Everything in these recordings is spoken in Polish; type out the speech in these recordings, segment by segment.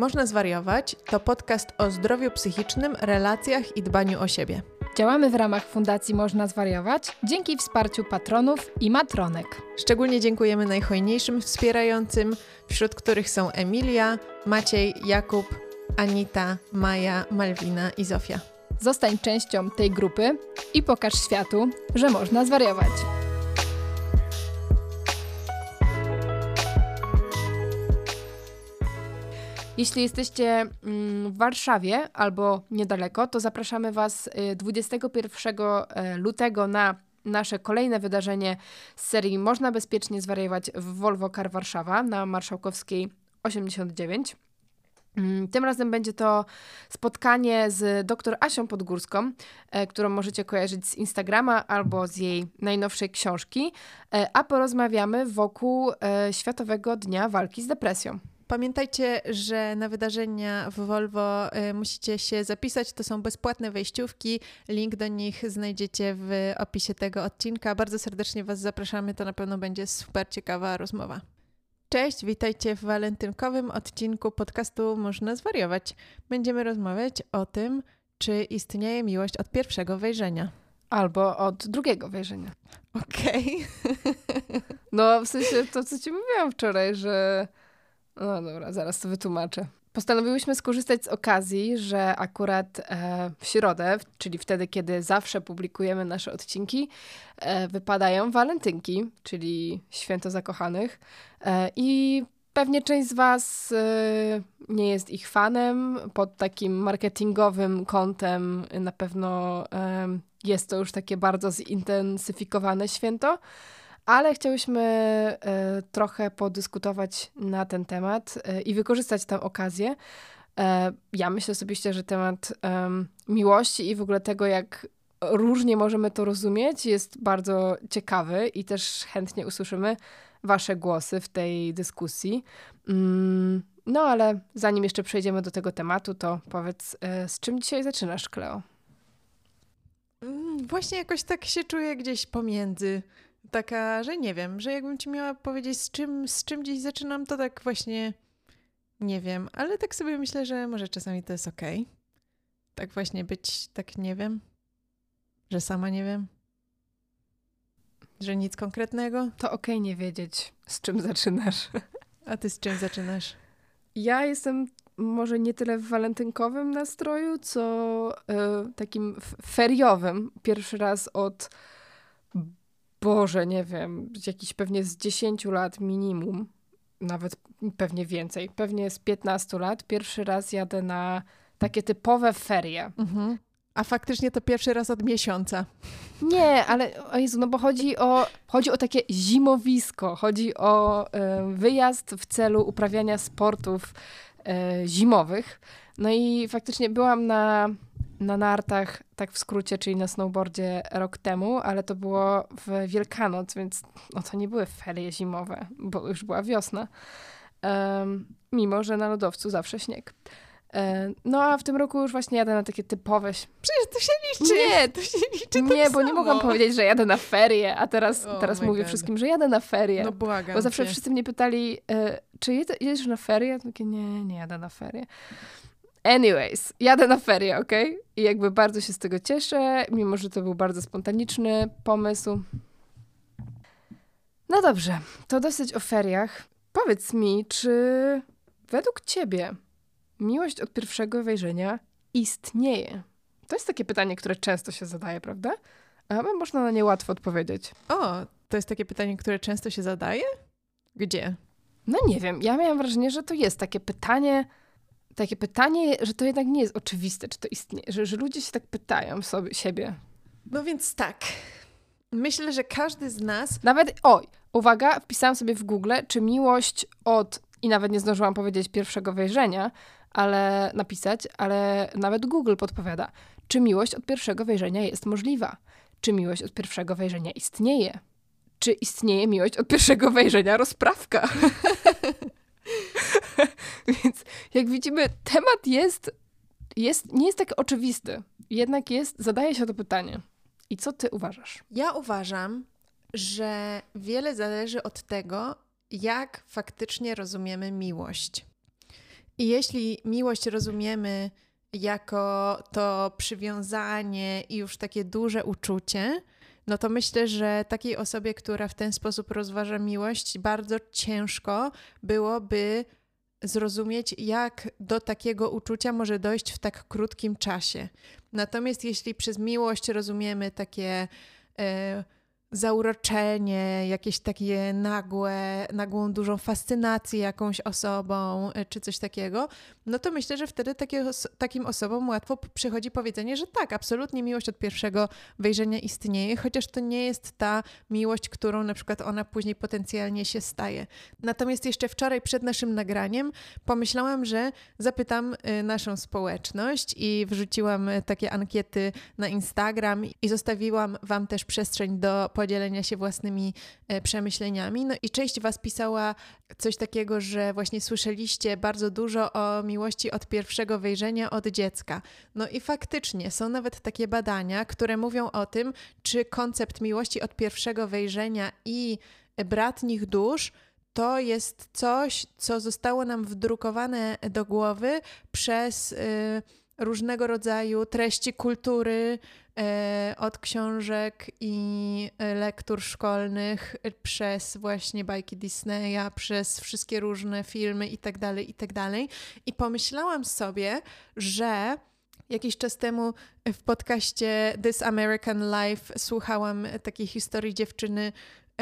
Można zwariować to podcast o zdrowiu psychicznym, relacjach i dbaniu o siebie. Działamy w ramach Fundacji Można Zwariować dzięki wsparciu patronów i matronek. Szczególnie dziękujemy najhojniejszym wspierającym, wśród których są Emilia, Maciej, Jakub, Anita, Maja, Malwina i Zofia. Zostań częścią tej grupy i pokaż światu, że można zwariować. Jeśli jesteście mm, w Warszawie albo niedaleko, to zapraszamy Was 21 y, y, lutego na nasze kolejne wydarzenie z serii Można bezpiecznie zwariować w Volvo Car Warszawa na Marszałkowskiej 89. Mm, tym razem będzie to spotkanie z dr Asią Podgórską, e, którą możecie kojarzyć z Instagrama albo z jej najnowszej książki, e, a porozmawiamy wokół e, Światowego Dnia Walki z Depresją. Pamiętajcie, że na wydarzenia w Volvo y, musicie się zapisać. To są bezpłatne wejściówki. Link do nich znajdziecie w opisie tego odcinka. Bardzo serdecznie Was zapraszamy. To na pewno będzie super ciekawa rozmowa. Cześć, witajcie w walentynkowym odcinku podcastu Można Zwariować. Będziemy rozmawiać o tym, czy istnieje miłość od pierwszego wejrzenia. Albo od drugiego wejrzenia. Okej. Okay. No, w sensie to, co ci mówiłam wczoraj, że no dobra, zaraz to wytłumaczę. Postanowiłyśmy skorzystać z okazji, że akurat e, w środę, czyli wtedy, kiedy zawsze publikujemy nasze odcinki, e, wypadają walentynki, czyli święto zakochanych. E, I pewnie część z Was nie jest ich fanem. Pod takim marketingowym kątem na pewno jest to już takie bardzo zintensyfikowane święto ale chciałyśmy e, trochę podyskutować na ten temat e, i wykorzystać tę okazję. E, ja myślę osobiście, że temat miłości i w ogóle tego, jak różnie możemy to rozumieć, jest bardzo ciekawy i też chętnie usłyszymy Wasze głosy w tej dyskusji. Mm, no ale zanim jeszcze przejdziemy do tego tematu, to powiedz, z czym dzisiaj zaczynasz, Kleo? Mm, właśnie jakoś tak się czuję gdzieś pomiędzy taka, że nie wiem, że jakbym ci miała powiedzieć, z czym, z czym dziś zaczynam, to tak właśnie nie wiem, ale tak sobie myślę, że może czasami to jest okej. Okay. Tak właśnie być, tak nie wiem, że sama nie wiem, że nic konkretnego. To okej okay nie wiedzieć, z czym zaczynasz. A ty z czym zaczynasz? Ja jestem może nie tyle w walentynkowym nastroju, co y, takim feriowym. Pierwszy raz od Boże, nie wiem, jakiś pewnie z 10 lat minimum, nawet pewnie więcej, pewnie z 15 lat, pierwszy raz jadę na takie typowe ferie. Mhm. A faktycznie to pierwszy raz od miesiąca. Nie, ale o Jezu, no bo chodzi o, chodzi o takie zimowisko, chodzi o y, wyjazd w celu uprawiania sportów y, zimowych. No i faktycznie byłam na na nartach, tak w skrócie, czyli na snowboardzie rok temu, ale to było w Wielkanoc, więc no to nie były ferie zimowe, bo już była wiosna. Um, mimo, że na lodowcu zawsze śnieg. Um, no a w tym roku już właśnie jadę na takie typowe... Przecież to się liczy! Nie, to się liczy Nie, tak bo samo. nie mogłam powiedzieć, że jadę na ferie, a teraz, oh teraz mówię God. wszystkim, że jadę na ferie. No błagam Bo zawsze cię. wszyscy mnie pytali, e, czy jedziesz na ferie? Takie, nie, nie jadę na ferie. Anyways, jadę na ferie, ok? I jakby bardzo się z tego cieszę, mimo że to był bardzo spontaniczny pomysł. No dobrze, to dosyć o feriach. Powiedz mi, czy według ciebie miłość od pierwszego wejrzenia istnieje? To jest takie pytanie, które często się zadaje, prawda? A można na nie łatwo odpowiedzieć. O, to jest takie pytanie, które często się zadaje? Gdzie? No nie wiem, ja miałam wrażenie, że to jest takie pytanie takie pytanie, że to jednak nie jest oczywiste, czy to istnieje, że, że ludzie się tak pytają sobie, siebie. No więc tak. Myślę, że każdy z nas. Nawet, oj, uwaga, wpisałam sobie w Google, czy miłość od, i nawet nie zdążyłam powiedzieć pierwszego wejrzenia, ale napisać, ale nawet Google podpowiada, czy miłość od pierwszego wejrzenia jest możliwa. Czy miłość od pierwszego wejrzenia istnieje? Czy istnieje miłość od pierwszego wejrzenia rozprawka? Więc jak widzimy, temat jest, jest, nie jest tak oczywisty. Jednak jest, zadaje się to pytanie. I co ty uważasz? Ja uważam, że wiele zależy od tego, jak faktycznie rozumiemy miłość. I jeśli miłość rozumiemy jako to przywiązanie i już takie duże uczucie, no to myślę, że takiej osobie, która w ten sposób rozważa miłość, bardzo ciężko byłoby zrozumieć, jak do takiego uczucia może dojść w tak krótkim czasie. Natomiast jeśli przez miłość rozumiemy takie. Yy, zauroczenie, jakieś takie nagłe, nagłą dużą fascynację jakąś osobą, e, czy coś takiego, no to myślę, że wtedy takie, takim osobom łatwo przychodzi powiedzenie, że tak, absolutnie miłość od pierwszego wejrzenia istnieje, chociaż to nie jest ta miłość, którą na przykład ona później potencjalnie się staje. Natomiast jeszcze wczoraj przed naszym nagraniem pomyślałam, że zapytam e, naszą społeczność i wrzuciłam e, takie ankiety na Instagram i zostawiłam Wam też przestrzeń do podzielenia się własnymi e, przemyśleniami. No i część Was pisała coś takiego, że właśnie słyszeliście bardzo dużo o miłości od pierwszego wejrzenia od dziecka. No i faktycznie są nawet takie badania, które mówią o tym, czy koncept miłości od pierwszego wejrzenia i bratnich dusz to jest coś, co zostało nam wdrukowane do głowy przez. Yy, różnego rodzaju treści kultury, e, od książek i e, lektur szkolnych, przez właśnie bajki Disneya, przez wszystkie różne filmy itd., tak itd. Tak I pomyślałam sobie, że Jakiś czas temu w podcaście This American Life słuchałam takiej historii dziewczyny,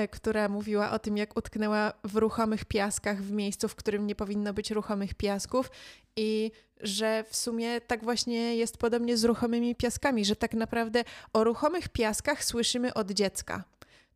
która mówiła o tym, jak utknęła w ruchomych piaskach w miejscu, w którym nie powinno być ruchomych piasków i że w sumie tak właśnie jest podobnie z ruchomymi piaskami, że tak naprawdę o ruchomych piaskach słyszymy od dziecka.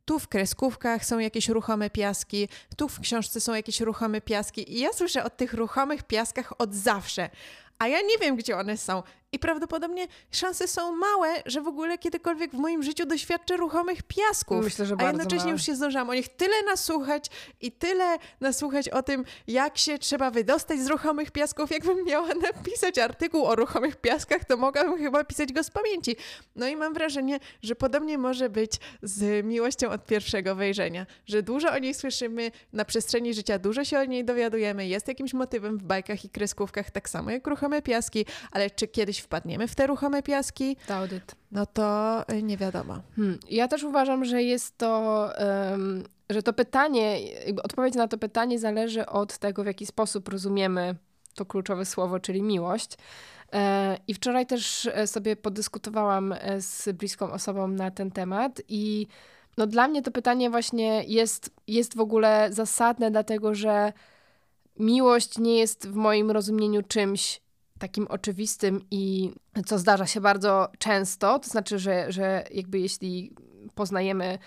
Tu w kreskówkach są jakieś ruchome piaski, tu w książce są jakieś ruchome piaski i ja słyszę o tych ruchomych piaskach od zawsze, a ja nie wiem, gdzie one są. I prawdopodobnie szanse są małe, że w ogóle kiedykolwiek w moim życiu doświadczę ruchomych piasków. Myślę, że A jednocześnie małe. już się zdążyłam o nich tyle nasłuchać i tyle nasłuchać o tym, jak się trzeba wydostać z ruchomych piasków. Jakbym miała napisać artykuł o ruchomych piaskach, to mogłabym chyba pisać go z pamięci. No i mam wrażenie, że podobnie może być z miłością od pierwszego wejrzenia, że dużo o niej słyszymy na przestrzeni życia, dużo się o niej dowiadujemy, jest jakimś motywem w bajkach i kreskówkach, tak samo jak ruchome piaski, ale czy kiedyś wpadniemy w te ruchome piaski, Audyt. no to y, nie wiadomo. Hmm. Ja też uważam, że jest to, um, że to pytanie, odpowiedź na to pytanie zależy od tego, w jaki sposób rozumiemy to kluczowe słowo, czyli miłość. E, I wczoraj też e, sobie podyskutowałam e, z bliską osobą na ten temat i no dla mnie to pytanie właśnie jest, jest w ogóle zasadne, dlatego że miłość nie jest w moim rozumieniu czymś takim oczywistym i co zdarza się bardzo często, to znaczy, że, że jakby jeśli poznajemy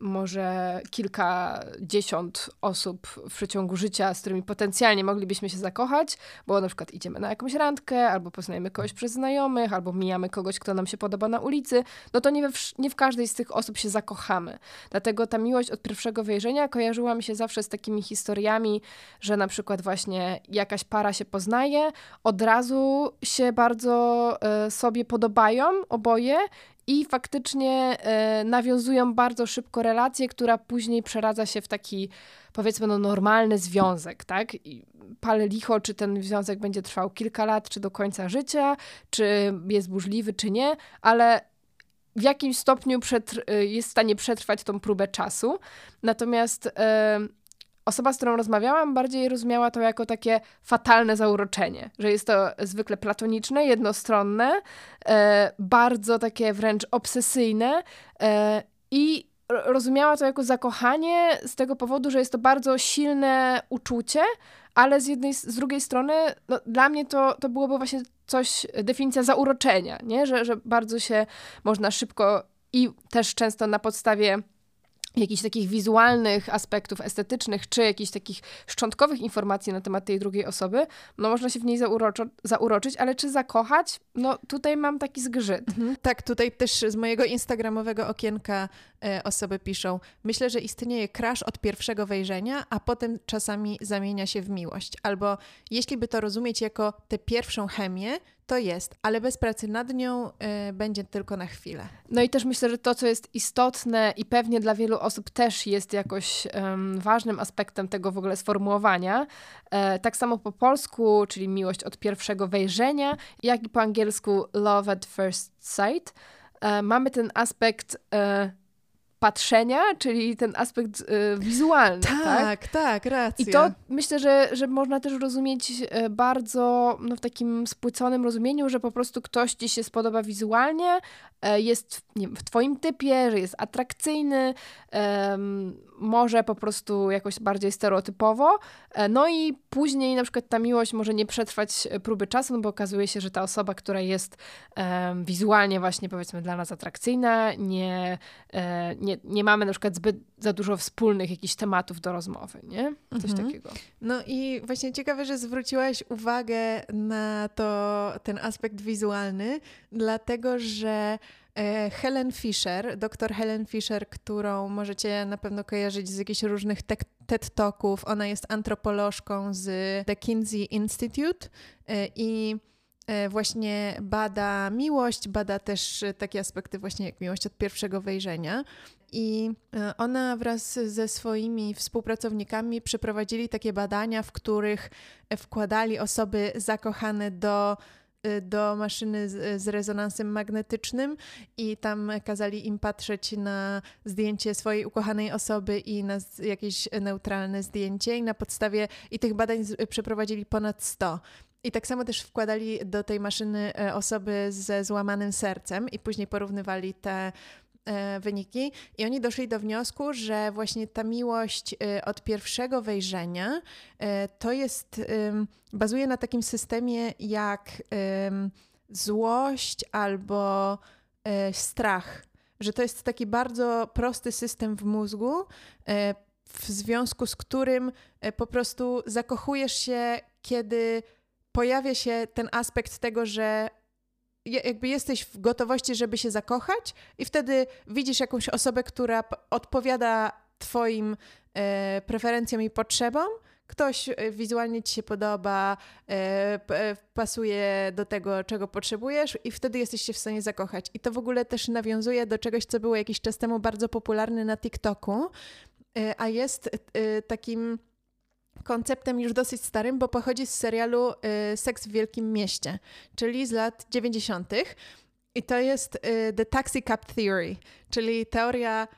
może kilkadziesiąt osób w przeciągu życia, z którymi potencjalnie moglibyśmy się zakochać, bo na przykład idziemy na jakąś randkę, albo poznajemy kogoś przez znajomych, albo mijamy kogoś, kto nam się podoba na ulicy, no to nie, we, nie w każdej z tych osób się zakochamy. Dlatego ta miłość od pierwszego wejrzenia kojarzyła mi się zawsze z takimi historiami, że na przykład właśnie jakaś para się poznaje, od razu się bardzo y, sobie podobają oboje i faktycznie e, nawiązują bardzo szybko relację, która później przeradza się w taki powiedzmy no, normalny związek, tak? I palę licho, czy ten związek będzie trwał kilka lat, czy do końca życia, czy jest burzliwy, czy nie, ale w jakimś stopniu e, jest w stanie przetrwać tą próbę czasu. Natomiast e, osoba, z którą rozmawiałam, bardziej rozumiała to jako takie fatalne zauroczenie, że jest to zwykle platoniczne, jednostronne, e, bardzo takie wręcz obsesyjne e, i rozumiała to jako zakochanie z tego powodu, że jest to bardzo silne uczucie, ale z jednej, z drugiej strony no, dla mnie to, to byłoby właśnie coś, definicja zauroczenia, nie? Że, że bardzo się można szybko i też często na podstawie jakichś takich wizualnych aspektów estetycznych, czy jakichś takich szczątkowych informacji na temat tej drugiej osoby, no można się w niej zauroczyć, ale czy zakochać? No tutaj mam taki zgrzyt. Mhm. Tak, tutaj też z mojego instagramowego okienka e, osoby piszą, myślę, że istnieje crash od pierwszego wejrzenia, a potem czasami zamienia się w miłość. Albo jeśli by to rozumieć jako tę pierwszą chemię, to jest, ale bez pracy nad nią y, będzie tylko na chwilę. No i też myślę, że to, co jest istotne i pewnie dla wielu osób też jest jakoś ważnym aspektem tego w ogóle sformułowania, e, tak samo po polsku, czyli miłość od pierwszego wejrzenia, jak i po angielsku love at first sight, e, mamy ten aspekt e, patrzenia, czyli ten aspekt y, wizualny. Tak, tak, tak, racja. I to myślę, że, że można też rozumieć y, bardzo no, w takim spłyconym rozumieniu, że po prostu ktoś ci się spodoba wizualnie, y, jest wiem, w twoim typie, że jest atrakcyjny, może po prostu jakoś bardziej stereotypowo, e, no i później na przykład ta miłość może nie przetrwać próby czasu, no bo okazuje się, że ta osoba, która jest wizualnie właśnie powiedzmy dla nas atrakcyjna, nie, e, nie, nie mamy na przykład zbyt za dużo wspólnych jakichś tematów do rozmowy, nie? Coś mhm. takiego. No i właśnie ciekawe, że zwróciłaś uwagę na to, ten aspekt wizualny, dlatego że e, Helen Fisher, doktor Helen Fisher, którą możecie na pewno kojarzyć z jakichś różnych TED Talków. Ona jest antropolożką z The Kinsey Institute e, i E, właśnie bada miłość, bada też takie aspekty właśnie jak miłość od pierwszego wejrzenia. I e, ona wraz ze swoimi współpracownikami przeprowadzili takie badania, w których wkładali osoby zakochane do e, do maszyny z, z, rezonansem magnetycznym i tam kazali im patrzeć na zdjęcie swojej ukochanej osoby i na jakieś neutralne zdjęcie i na podstawie i tych badań przeprowadzili ponad 100. I tak samo też wkładali do tej maszyny osoby ze złamanym sercem i później porównywali te wyniki. I oni doszli do wniosku, że właśnie ta miłość e, od pierwszego wejrzenia to jest, bazuje na takim systemie jak złość albo strach. Że to jest taki bardzo prosty system w mózgu, w związku z którym po prostu zakochujesz się, kiedy pojawia się ten aspekt tego, że jakby jesteś w gotowości, żeby się zakochać, i wtedy widzisz jakąś osobę, która odpowiada Twoim e, preferencjom i potrzebom. Ktoś e, wizualnie ci się podoba, e, e, pasuje do tego, czego potrzebujesz, i wtedy jesteś się w stanie zakochać. I to w ogóle też nawiązuje do czegoś, co było jakiś czas temu bardzo popularne na TikToku, e, a jest e, takim konceptem już dosyć starym, bo pochodzi z serialu y, Seks w Wielkim Mieście, czyli z lat 90. I to jest y, The Taxi Cab Theory, czyli teoria,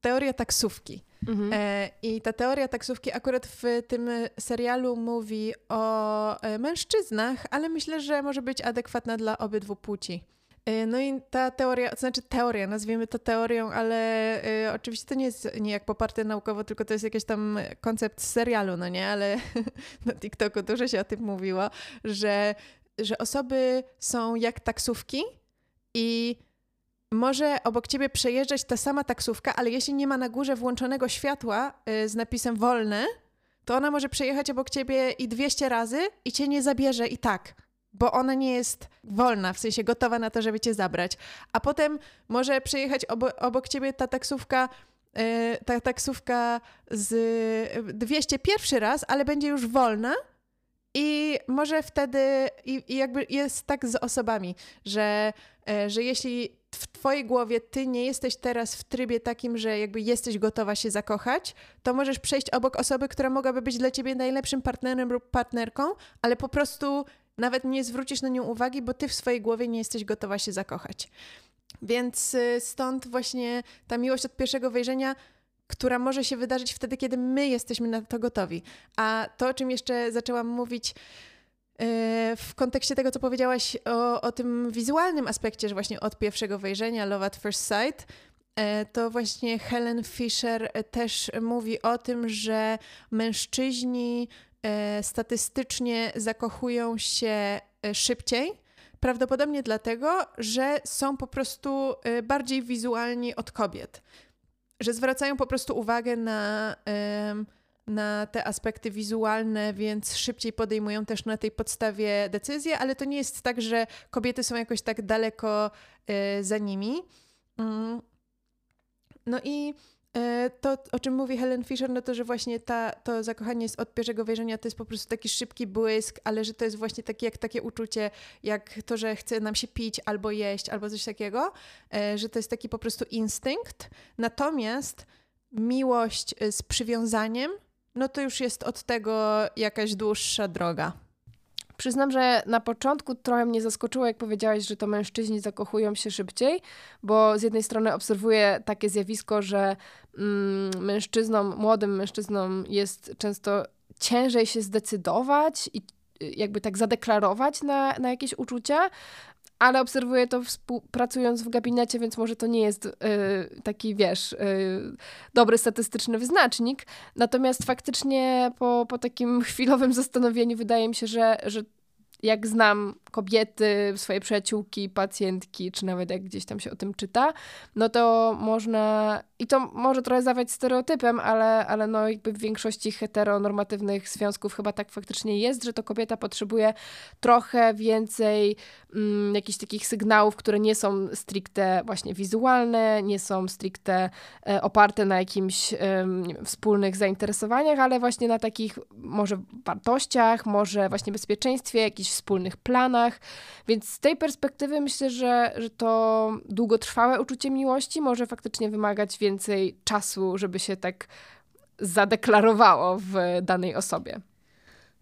teoria taksówki. Mhm. E, I ta teoria taksówki akurat w tym serialu mówi o e, mężczyznach, ale myślę, że może być adekwatna dla obydwu płci. E, no i ta teoria, to znaczy teoria, nazwijmy to teorią, ale y, oczywiście to nie jest niejak poparte naukowo, tylko to jest jakiś tam koncept serialu, no nie? Ale na TikToku dużo się o tym mówiło, że, że osoby są jak taksówki i może obok ciebie przejeżdżać ta sama taksówka, ale jeśli nie ma na górze włączonego światła y, z napisem wolne, to ona może przejechać obok ciebie i 200 razy i cię nie zabierze i tak bo ona nie jest wolna, w sensie gotowa na to, żeby cię zabrać. A potem może przejechać obok, obok ciebie ta taksówka, yy, ta taksówka z 200 pierwszy raz, ale będzie już wolna. I może wtedy, i, i jakby jest tak z osobami, że, yy, że jeśli w twojej głowie ty nie jesteś teraz w trybie takim, że jakby jesteś gotowa się zakochać, to możesz przejść obok osoby, która mogłaby być dla ciebie najlepszym partnerem lub partnerką, ale po prostu nawet nie zwrócisz na nią uwagi, bo ty w swojej głowie nie jesteś gotowa się zakochać. Więc y, stąd właśnie ta miłość od pierwszego wejrzenia, która może się wydarzyć wtedy, kiedy my jesteśmy na to gotowi. A to, o czym jeszcze zaczęłam mówić y, w kontekście tego, co powiedziałaś o, o tym wizualnym aspekcie, że właśnie od pierwszego wejrzenia, Love at First Sight, y, to właśnie Helen Fisher też mówi o tym, że mężczyźni statystycznie zakochują się e, szybciej. Prawdopodobnie dlatego, że są po prostu e, bardziej wizualni od kobiet. Że zwracają po prostu uwagę na, na te aspekty wizualne, więc szybciej podejmują też na tej podstawie decyzje, ale to nie jest tak, że kobiety są jakoś tak daleko za nimi. Mm. No i e, to, o czym mówi Helen Fisher, no to, że właśnie ta, to zakochanie jest od pierwszego wejrzenia, to jest po prostu taki szybki błysk, ale że to jest właśnie takie, jak takie uczucie, jak to, że chce nam się pić albo jeść, albo coś takiego, e, że to jest taki po prostu instynkt. Natomiast miłość e, z przywiązaniem, no to już jest od tego jakaś dłuższa droga. Przyznam, że na początku trochę mnie zaskoczyło, jak powiedziałaś, że to mężczyźni zakochują się szybciej, bo z jednej strony obserwuję takie zjawisko, że mm, mężczyznom, młodym mężczyznom jest często ciężej się zdecydować i y, jakby tak zadeklarować na, na jakieś uczucia, ale obserwuję to pracując w gabinecie, więc może to nie jest y, taki, wiesz, y, dobry statystyczny wyznacznik. Natomiast faktycznie po, po takim chwilowym zastanowieniu wydaje mi się, że, że jak znam kobiety, swoje przyjaciółki, pacjentki, czy nawet jak gdzieś tam się o tym czyta, no to można, i to może trochę zawać stereotypem, ale, ale no jakby w większości heteronormatywnych związków chyba tak faktycznie jest, że to kobieta potrzebuje trochę więcej mm, jakichś takich sygnałów, które nie są stricte właśnie wizualne, nie są stricte e, oparte na jakimś e, wspólnych zainteresowaniach, ale właśnie na takich może wartościach, może właśnie bezpieczeństwie, jakichś wspólnych planach, więc z tej perspektywy myślę, że, że to długotrwałe uczucie miłości może faktycznie wymagać więcej czasu, żeby się tak zadeklarowało w danej osobie.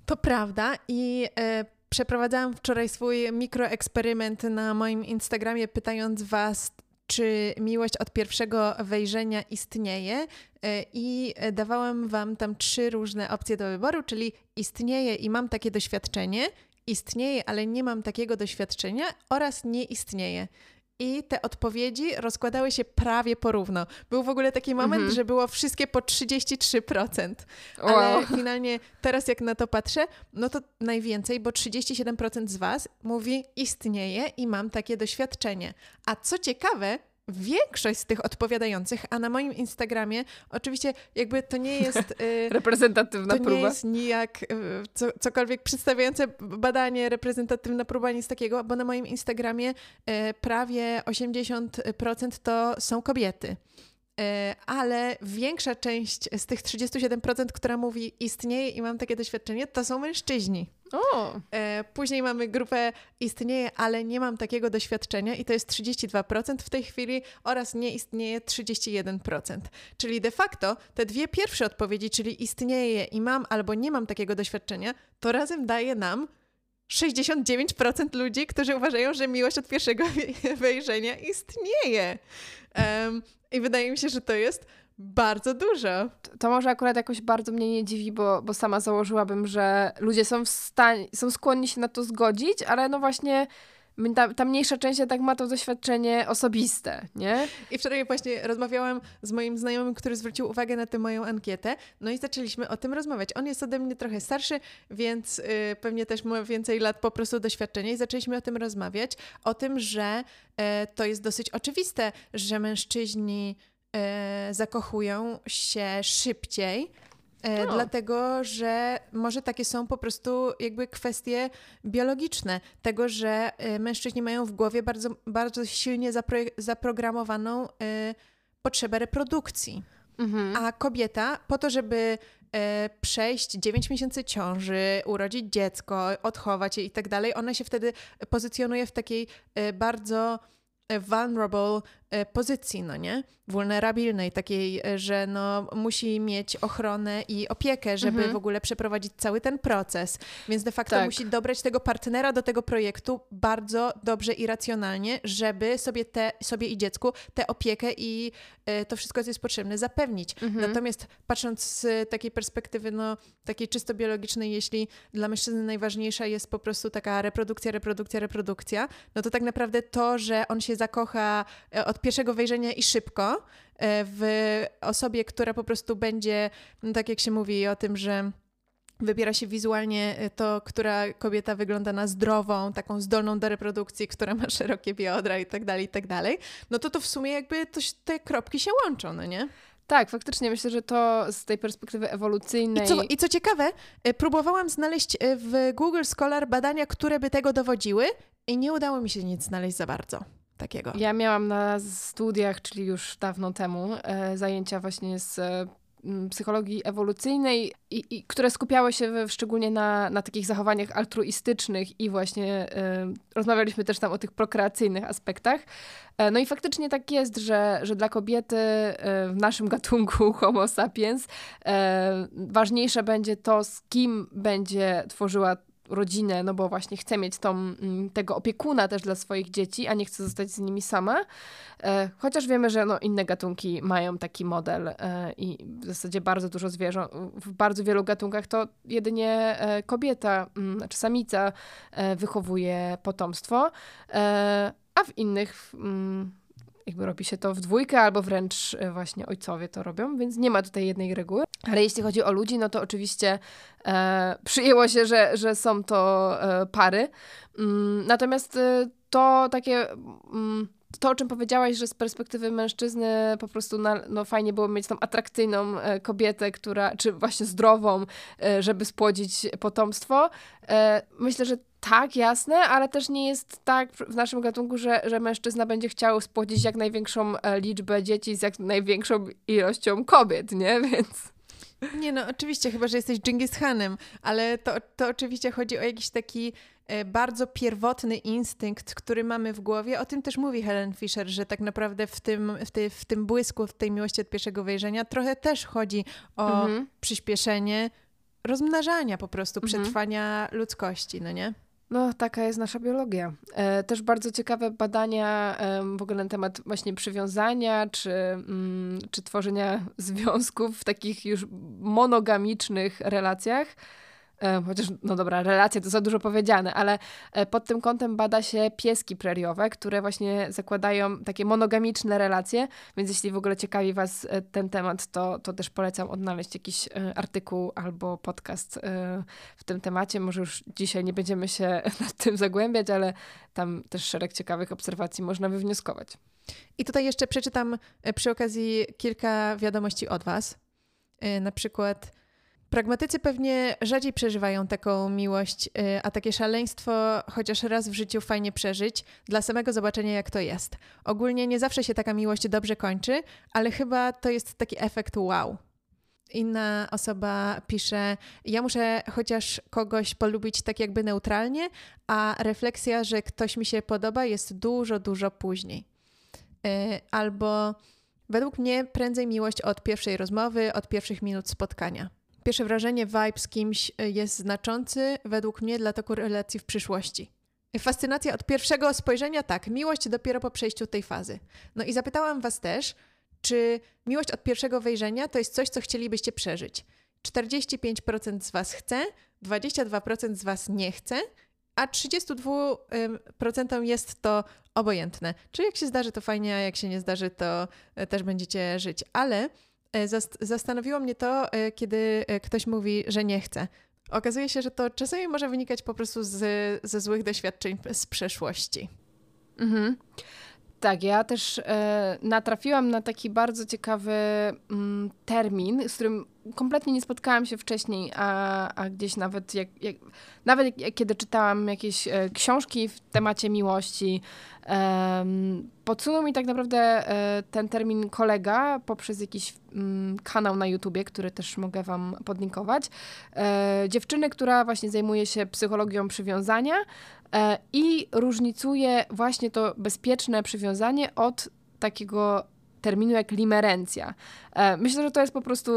To prawda i e, przeprowadzałam wczoraj swój mikroeksperyment na moim Instagramie, pytając Was, czy miłość od pierwszego wejrzenia istnieje e, i dawałam Wam tam trzy różne opcje do wyboru, czyli istnieje i mam takie doświadczenie, istnieje, ale nie mam takiego doświadczenia oraz nie istnieje. I te odpowiedzi rozkładały się prawie porówno. Był w ogóle taki moment, mm -hmm. że było wszystkie po 33%. Wow. Ale finalnie teraz jak na to patrzę, no to najwięcej, bo 37% z Was mówi istnieje i mam takie doświadczenie. A co ciekawe, większość z tych odpowiadających, a na moim Instagramie oczywiście jakby to nie jest... Y, reprezentatywna to próba. To nie jest nijak y, co, cokolwiek przedstawiające badanie, reprezentatywna próba, nic takiego, bo na moim Instagramie y, prawie 80% to są kobiety. Ale większa część z tych 37%, która mówi istnieje i mam takie doświadczenie, to są mężczyźni. O. E, później mamy grupę istnieje, ale nie mam takiego doświadczenia i to jest 32% w tej chwili oraz nie istnieje 31%. Czyli de facto te dwie pierwsze odpowiedzi, czyli istnieje i mam albo nie mam takiego doświadczenia, to razem daje nam 69% ludzi, którzy uważają, że miłość od pierwszego wejrzenia istnieje. Um, I wydaje mi się, że to jest bardzo dużo. To może akurat jakoś bardzo mnie nie dziwi, bo, bo sama założyłabym, że ludzie są w stanie, są skłonni się na to zgodzić, ale no właśnie ta, ta mniejsza część tak ma to doświadczenie osobiste, nie? I wczoraj właśnie rozmawiałam z moim znajomym, który zwrócił uwagę na tę moją ankietę, no i zaczęliśmy o tym rozmawiać. On jest ode mnie trochę starszy, więc y, pewnie też ma więcej lat po prostu doświadczenia i zaczęliśmy o tym rozmawiać, o tym, że y, to jest dosyć oczywiste, że mężczyźni zakochują się szybciej, E, dlatego, że może takie są po prostu jakby kwestie biologiczne, tego, że e, mężczyźni mają w głowie bardzo, bardzo silnie zapro zaprogramowaną e, potrzebę reprodukcji. Mhm. A kobieta, po to, żeby przejść 9 miesięcy ciąży, urodzić dziecko, odchować je i tak dalej, ona się wtedy pozycjonuje w takiej bardzo vulnerable E, pozycji, no nie? Wulnerabilnej, takiej, e, że no, musi mieć ochronę i opiekę, żeby mhm. w ogóle przeprowadzić cały ten proces. Więc de facto tak. musi dobrać tego partnera do tego projektu bardzo dobrze i racjonalnie, żeby sobie, te, sobie i dziecku tę opiekę i y, to wszystko, co jest potrzebne, zapewnić. Mhm. Natomiast patrząc z takiej perspektywy, no, takiej czysto biologicznej, jeśli dla mężczyzny najważniejsza jest po prostu taka reprodukcja, reprodukcja, reprodukcja, no to tak naprawdę to, że on się zakocha od pierwszego wejrzenia i szybko e, w osobie, która po prostu będzie, no tak jak się mówi o tym, że wybiera się wizualnie e, to, która kobieta wygląda na zdrową, taką zdolną do reprodukcji, która ma szerokie biodra i tak dalej, i tak dalej, no to to w sumie jakby to, te kropki się łączą, no nie? Tak, faktycznie myślę, że to z tej perspektywy ewolucyjnej. I co, I co ciekawe, e, próbowałam znaleźć w Google Scholar badania, które by tego dowodziły, i nie udało mi się nic znaleźć za bardzo. Takiego? Ja miałam na studiach, czyli już dawno temu, e, zajęcia właśnie z e, psychologii ewolucyjnej, i, i, które skupiały się w, szczególnie na, na takich zachowaniach altruistycznych i właśnie y, rozmawialiśmy też tam o tych prokreacyjnych aspektach. E, no i faktycznie tak jest, że, że dla kobiety w naszym gatunku Homo sapiens ważniejsze będzie to, z kim będzie tworzyła rodzinę, no bo właśnie chcę mieć tą, mm, tego opiekuna też dla swoich dzieci, a nie chcę zostać z nimi sama. E, chociaż wiemy, że no, inne gatunki mają taki model e, i w zasadzie bardzo dużo zwierząt, w bardzo wielu gatunkach to jedynie e, kobieta, mm, znaczy samica wychowuje potomstwo, a w innych mm, jakby robi się to w dwójkę, albo wręcz właśnie ojcowie to robią, więc nie ma tutaj jednej reguły. Ale jeśli chodzi o ludzi, no to oczywiście e, przyjęło się, że, że są to e, pary. Mm, natomiast e, to takie. Mm, to, o czym powiedziałaś, że z perspektywy mężczyzny po prostu na, no, fajnie było mieć tą atrakcyjną e, kobietę, która, czy właśnie zdrową, e, żeby spłodzić potomstwo. E, myślę, że tak, jasne, ale też nie jest tak w naszym gatunku, że, że mężczyzna będzie chciał spłodzić jak największą liczbę dzieci z jak największą ilością kobiet, nie? Więc... Nie no, oczywiście, chyba, że jesteś Genghis Hanem, ale to, to oczywiście chodzi o jakiś taki e, bardzo pierwotny instynkt, który mamy w głowie. O tym też mówi Helen Fisher, że tak naprawdę w tym, w, tej, w tym błysku, w tej miłości od pierwszego wejrzenia trochę też chodzi o mhm. przyspieszenie rozmnażania po prostu, mhm. przetrwania ludzkości, no nie? No, taka jest nasza biologia. E, też bardzo ciekawe badania w ogóle na temat właśnie przywiązania, czy, mm, czy tworzenia związków w takich już monogamicznych relacjach. E, chociaż, no dobra, relacje to za dużo powiedziane, ale e, pod tym kątem bada się pieski preriowe, które właśnie zakładają takie monogamiczne relacje, więc jeśli w ogóle ciekawi Was e, ten temat, to, to też polecam odnaleźć jakiś artykuł albo podcast w tym temacie. Może już dzisiaj nie będziemy się nad tym zagłębiać, ale tam też szereg ciekawych obserwacji można wywnioskować. I tutaj jeszcze przeczytam przy okazji kilka wiadomości od Was. Na przykład Pragmatycy pewnie rzadziej przeżywają taką miłość, y, a takie szaleństwo chociaż raz w życiu fajnie przeżyć, dla samego zobaczenia, jak to jest. Ogólnie nie zawsze się taka miłość dobrze kończy, ale chyba to jest taki efekt wow. Inna osoba pisze: Ja muszę chociaż kogoś polubić tak jakby neutralnie, a refleksja, że ktoś mi się podoba, jest dużo, dużo później. Y, albo według mnie prędzej miłość od pierwszej rozmowy, od pierwszych minut spotkania. Pierwsze wrażenie, vibe z kimś e, jest znaczący według mnie dla toku relacji w przyszłości. Fascynacja od pierwszego spojrzenia, tak, miłość dopiero po przejściu tej fazy. No i zapytałam Was też, czy miłość od pierwszego wejrzenia to jest coś, co chcielibyście przeżyć? 45% z Was chce, 22% z Was nie chce, a 32% jest to obojętne. Czyli jak się zdarzy, to fajnie, a jak się nie zdarzy, to e, też będziecie żyć. Ale E, zastanowiło mnie to, e, kiedy e, ktoś mówi, że nie chce. Okazuje się, że to czasami może wynikać po prostu z, ze złych doświadczeń z przeszłości. Mhm. Tak, ja też natrafiłam na taki bardzo ciekawy mm, termin, z którym kompletnie nie spotkałam się wcześniej, a, a gdzieś nawet, jak, jak nawet jak, kiedy czytałam jakieś e, książki w temacie miłości, e, podsunął mi tak naprawdę e, ten termin kolega poprzez jakiś mm, kanał na YouTubie, który też mogę wam podlinkować. E, dziewczyny, która właśnie zajmuje się psychologią przywiązania e, i różnicuje właśnie to bezpieczne przywiązanie od takiego terminu jak limerencja. E, myślę, że to jest po prostu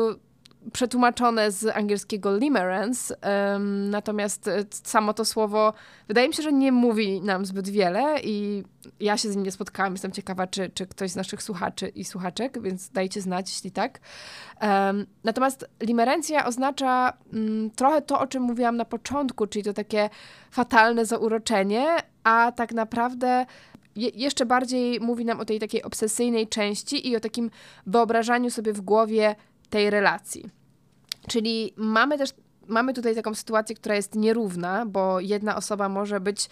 przetłumaczone z angielskiego limerence, um, natomiast e, samo to słowo wydaje mi się, że nie mówi nam zbyt wiele i ja się z nim nie spotkałam. Jestem ciekawa, czy, czy ktoś z naszych słuchaczy i słuchaczek, więc dajcie znać, jeśli tak. Um, natomiast limerencja oznacza um, trochę to, o czym mówiłam na początku, czyli to takie fatalne zauroczenie, a tak naprawdę je, jeszcze bardziej mówi nam o tej takiej obsesyjnej części i o takim wyobrażaniu sobie w głowie tej relacji. Czyli mamy też mamy tutaj taką sytuację, która jest nierówna, bo jedna osoba może być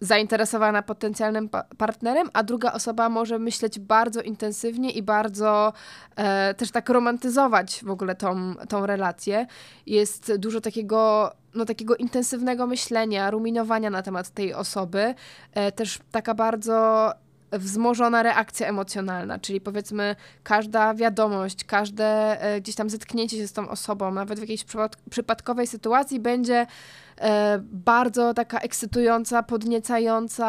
zainteresowana potencjalnym pa partnerem, a druga osoba może myśleć bardzo intensywnie i bardzo e, też tak romantyzować w ogóle tą, tą relację. Jest dużo takiego, no, takiego intensywnego myślenia, ruminowania na temat tej osoby. E, też taka bardzo wzmożona reakcja emocjonalna, czyli powiedzmy każda wiadomość, każde e, gdzieś tam zetknięcie się z tą osobą, nawet w jakiejś przypadkowej sytuacji będzie bardzo taka ekscytująca, podniecająca,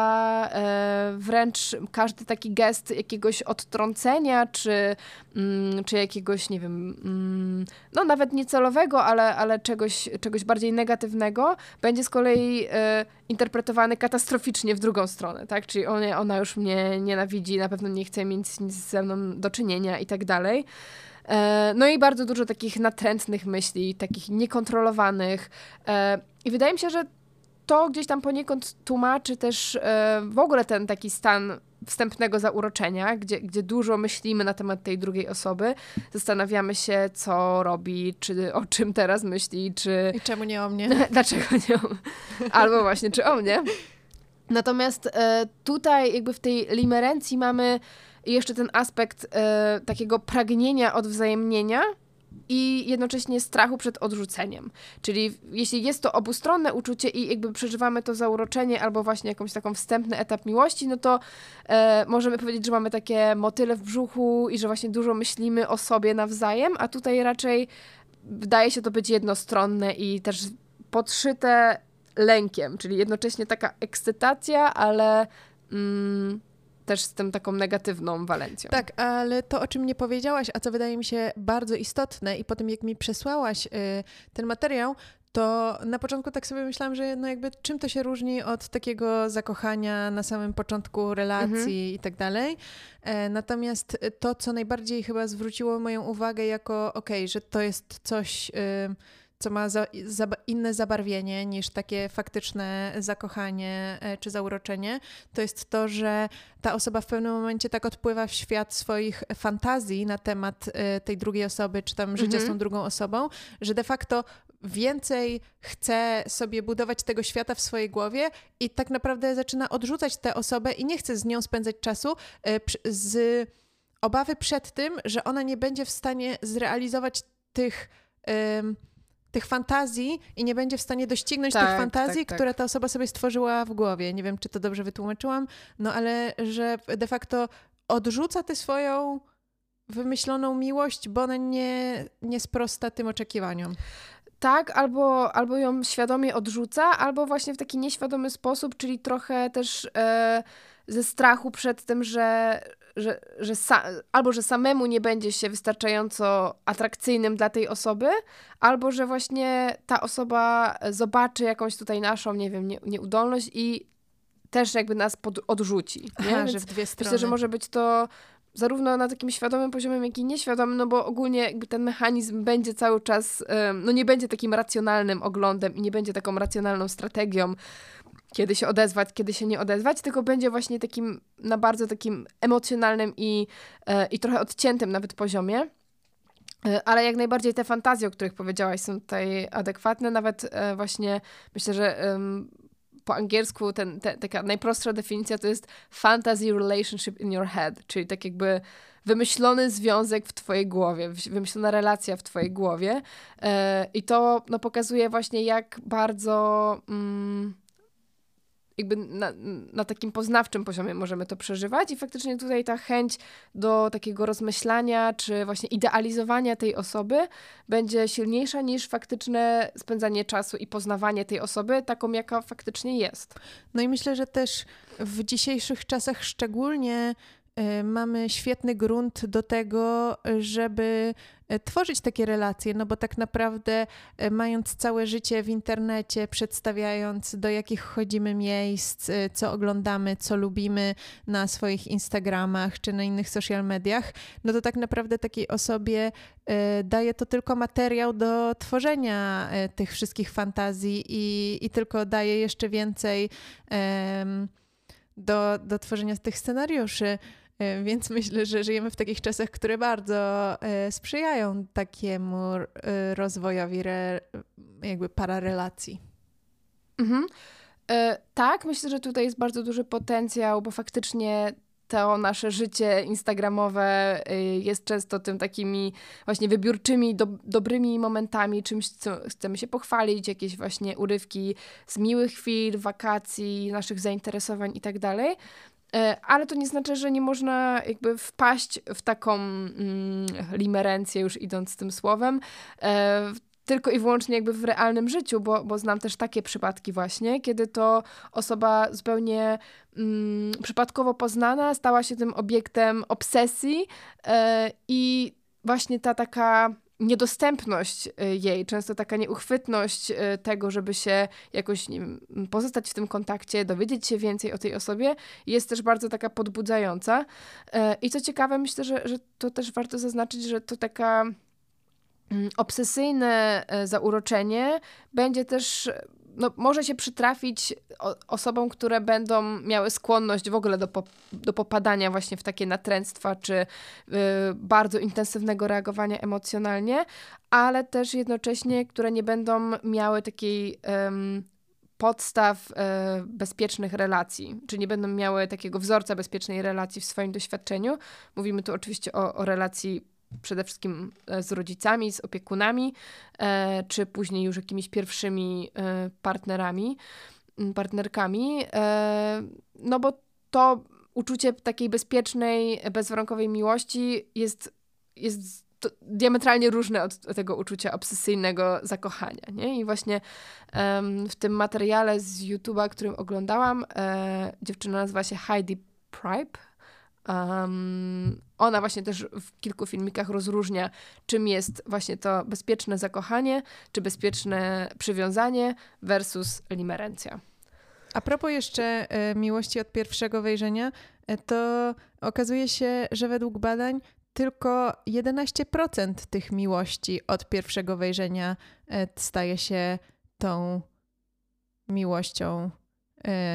e, wręcz każdy taki gest jakiegoś odtrącenia, czy, mm, czy jakiegoś, nie wiem, mm, no nawet niecelowego, ale, ale czegoś, czegoś bardziej negatywnego, będzie z kolei e, interpretowany katastroficznie w drugą stronę, tak? Czyli ona, ona już mnie nienawidzi, na pewno nie chce mieć nic ze mną do czynienia i tak dalej. No i bardzo dużo takich natrętnych myśli, takich niekontrolowanych. I wydaje mi się, że to gdzieś tam poniekąd tłumaczy też e, w ogóle ten taki stan wstępnego zauroczenia, gdzie, gdzie dużo myślimy na temat tej drugiej osoby, zastanawiamy się, co robi, czy o czym teraz myśli, czy... I czemu nie o mnie? Dlaczego nie o mnie? Albo właśnie, czy o mnie. Natomiast e, tutaj jakby w tej limerencji mamy jeszcze ten aspekt e, takiego pragnienia odwzajemnienia, i jednocześnie strachu przed odrzuceniem. Czyli jeśli jest to obustronne uczucie i jakby przeżywamy to zauroczenie albo właśnie jakąś taką wstępny etap miłości, no to e, możemy powiedzieć, że mamy takie motyle w brzuchu i że właśnie dużo myślimy o sobie nawzajem, a tutaj raczej wydaje się to być jednostronne i też podszyte lękiem, czyli jednocześnie taka ekscytacja, ale mm, też z tym taką negatywną walencją. Tak, ale to, o czym nie powiedziałaś, a co wydaje mi się bardzo istotne i po tym, jak mi przesłałaś y, ten materiał, to na początku tak sobie myślałam, że no jakby czym to się różni od takiego zakochania na samym początku relacji mhm. i tak dalej. E, natomiast to, co najbardziej chyba zwróciło moją uwagę jako okej, okay, że to jest coś... Y, co ma za, za, inne zabarwienie niż takie faktyczne zakochanie e, czy zauroczenie, to jest to, że ta osoba w pewnym momencie tak odpływa w świat swoich fantazji na temat e, tej drugiej osoby, czy tam życia z tą mhm. drugą osobą, że de facto więcej chce sobie budować tego świata w swojej głowie i tak naprawdę zaczyna odrzucać tę osobę i nie chce z nią spędzać czasu e, z obawy przed tym, że ona nie będzie w stanie zrealizować tych tych fantazji i nie będzie w stanie doścignąć tak, tych fantazji, tak, tak. które ta osoba sobie stworzyła w głowie. Nie wiem, czy to dobrze wytłumaczyłam, no ale że de facto odrzuca tę swoją wymyśloną miłość, bo ona nie, nie sprosta tym oczekiwaniom. Tak, albo, albo ją świadomie odrzuca, albo właśnie w taki nieświadomy sposób, czyli trochę też e, ze strachu przed tym, że, że, że sa, albo że samemu nie będzie się wystarczająco atrakcyjnym dla tej osoby, albo że właśnie ta osoba zobaczy jakąś tutaj naszą, nie wiem, nie, nieudolność i też jakby nas pod, odrzuci. Nie? Aha, że w dwie strony. Myślę, że może być to zarówno na takim świadomym poziomie, jak i nieświadomym, no bo ogólnie jakby ten mechanizm będzie cały czas, no nie będzie takim racjonalnym oglądem i nie będzie taką racjonalną strategią, kiedy się odezwać, kiedy się nie odezwać, tylko będzie właśnie takim na bardzo takim emocjonalnym i, e, i trochę odciętym nawet poziomie. E, ale jak najbardziej te fantazje, o których powiedziałaś, są tutaj adekwatne. Nawet e, właśnie myślę, że po angielsku ten, te, taka najprostsza definicja to jest fantasy relationship in your head, czyli tak jakby wymyślony związek w twojej głowie, wymyślona relacja w twojej głowie. I to no, pokazuje właśnie, jak bardzo. Mm, jakby na, na, takim poznawczym poziomie możemy to przeżywać i faktycznie tutaj ta chęć do takiego rozmyślania czy właśnie idealizowania tej osoby będzie silniejsza niż faktyczne spędzanie czasu i poznawanie tej osoby taką, jaka faktycznie jest. No i myślę, że też w dzisiejszych czasach szczególnie mamy świetny grunt do tego, żeby E, tworzyć takie relacje, no bo tak naprawdę e, mając całe życie w internecie, przedstawiając do jakich chodzimy miejsc, co oglądamy, co lubimy na swoich Instagramach czy na innych social mediach, no to tak naprawdę takiej osobie daje to tylko materiał do tworzenia tych wszystkich fantazji i, i tylko daje jeszcze więcej do, do tworzenia tych scenariuszy. E, więc myślę, że żyjemy w takich czasach, które bardzo e, sprzyjają takiemu e, rozwojowi re, jakby pararelacji. Mhm. Tak, myślę, że tutaj jest bardzo duży potencjał, bo faktycznie to nasze życie instagramowe jest często tym takimi właśnie wybiórczymi, do, dobrymi momentami, czymś, co chcemy się pochwalić, jakieś właśnie urywki z miłych chwil, wakacji, naszych zainteresowań i tak ale to nie znaczy, że nie można jakby wpaść w taką mm, limerencję, już idąc tym słowem, e, tylko i wyłącznie jakby w realnym życiu, bo, bo znam też takie przypadki właśnie, kiedy to osoba zupełnie mm, przypadkowo poznana stała się tym obiektem obsesji e, i właśnie ta taka niedostępność y, jej, często taka nieuchwytność y, tego, żeby się jakoś nie wiem, pozostać w tym kontakcie, dowiedzieć się więcej o tej osobie, jest też bardzo taka podbudzająca. Y, I co ciekawe, myślę, że, że to też warto zaznaczyć, że to taka mm, obsesyjne zauroczenie będzie też no, może się przytrafić osobom, które będą miały skłonność w ogóle do, po, do popadania właśnie w takie natręctwa, czy y, bardzo intensywnego reagowania emocjonalnie, ale też jednocześnie, które nie będą miały takiej podstaw y, bezpiecznych relacji, czy nie będą miały takiego wzorca bezpiecznej relacji w swoim doświadczeniu. Mówimy tu oczywiście o, o relacji przede wszystkim e, z rodzicami, z opiekunami, e, czy później już jakimiś pierwszymi e, partnerami, partnerkami. No bo to uczucie takiej bezpiecznej, bezwarunkowej miłości jest, jest diametralnie różne od tego uczucia obsesyjnego zakochania. Nie? I właśnie w tym materiale z YouTube'a, którym oglądałam, dziewczyna nazywa się Heidi Pripe. Um, ona właśnie też w kilku filmikach rozróżnia, czym jest właśnie to bezpieczne zakochanie, czy bezpieczne przywiązanie versus limerencja. A propos jeszcze e, miłości od pierwszego wejrzenia, e, to okazuje się, że według badań tylko 11% tych miłości od pierwszego wejrzenia e, staje się tą miłością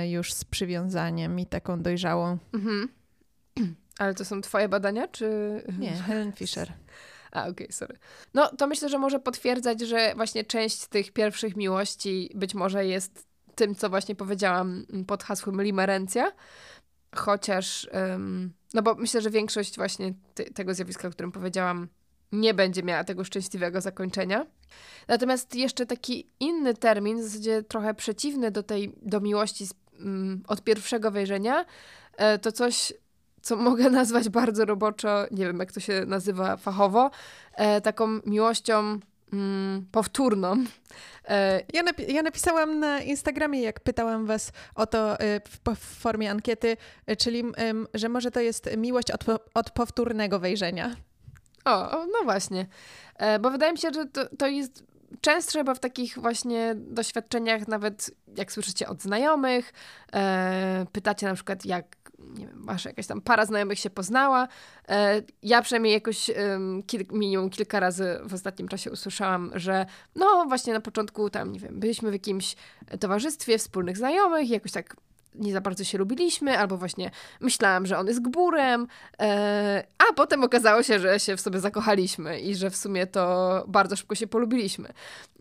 już z przywiązaniem i taką dojrzałą. Mhm. Ale to są twoje badania, czy... Nie, Helen Fisher. A, okej, okay, sorry. No, to myślę, że może potwierdzać, że właśnie część tych pierwszych miłości być może jest tym, co właśnie powiedziałam pod hasłem limerencja. Chociaż, no bo myślę, że większość właśnie tego zjawiska, o którym powiedziałam, nie będzie miała tego szczęśliwego zakończenia. Natomiast jeszcze taki inny termin, w zasadzie trochę przeciwny do tej, do miłości z, um, od pierwszego wejrzenia, e, to coś, co mogę nazwać bardzo roboczo, nie wiem jak to się nazywa fachowo, e, taką miłością mm, powtórną. E, ja, napi ja, napisałam na Instagramie, jak pytałam was o to e, w, w, formie ankiety, e, czyli że może to jest miłość od, od powtórnego wejrzenia. O, no właśnie. E, bo wydaje mi się, że to, to jest częstsze chyba w takich właśnie doświadczeniach, nawet jak słyszycie od znajomych, e, pytacie na przykład, jak nie wiem, masz jakaś tam para znajomych się poznała. E, ja przynajmniej jakoś kil, minimum kilka razy w ostatnim czasie usłyszałam, że no właśnie na początku tam, nie wiem, byliśmy w jakimś towarzystwie wspólnych znajomych jakoś tak nie za bardzo się lubiliśmy, albo właśnie myślałam, że on jest gburem, e, a potem okazało się, że się w sobie zakochaliśmy i że w sumie to bardzo szybko się polubiliśmy.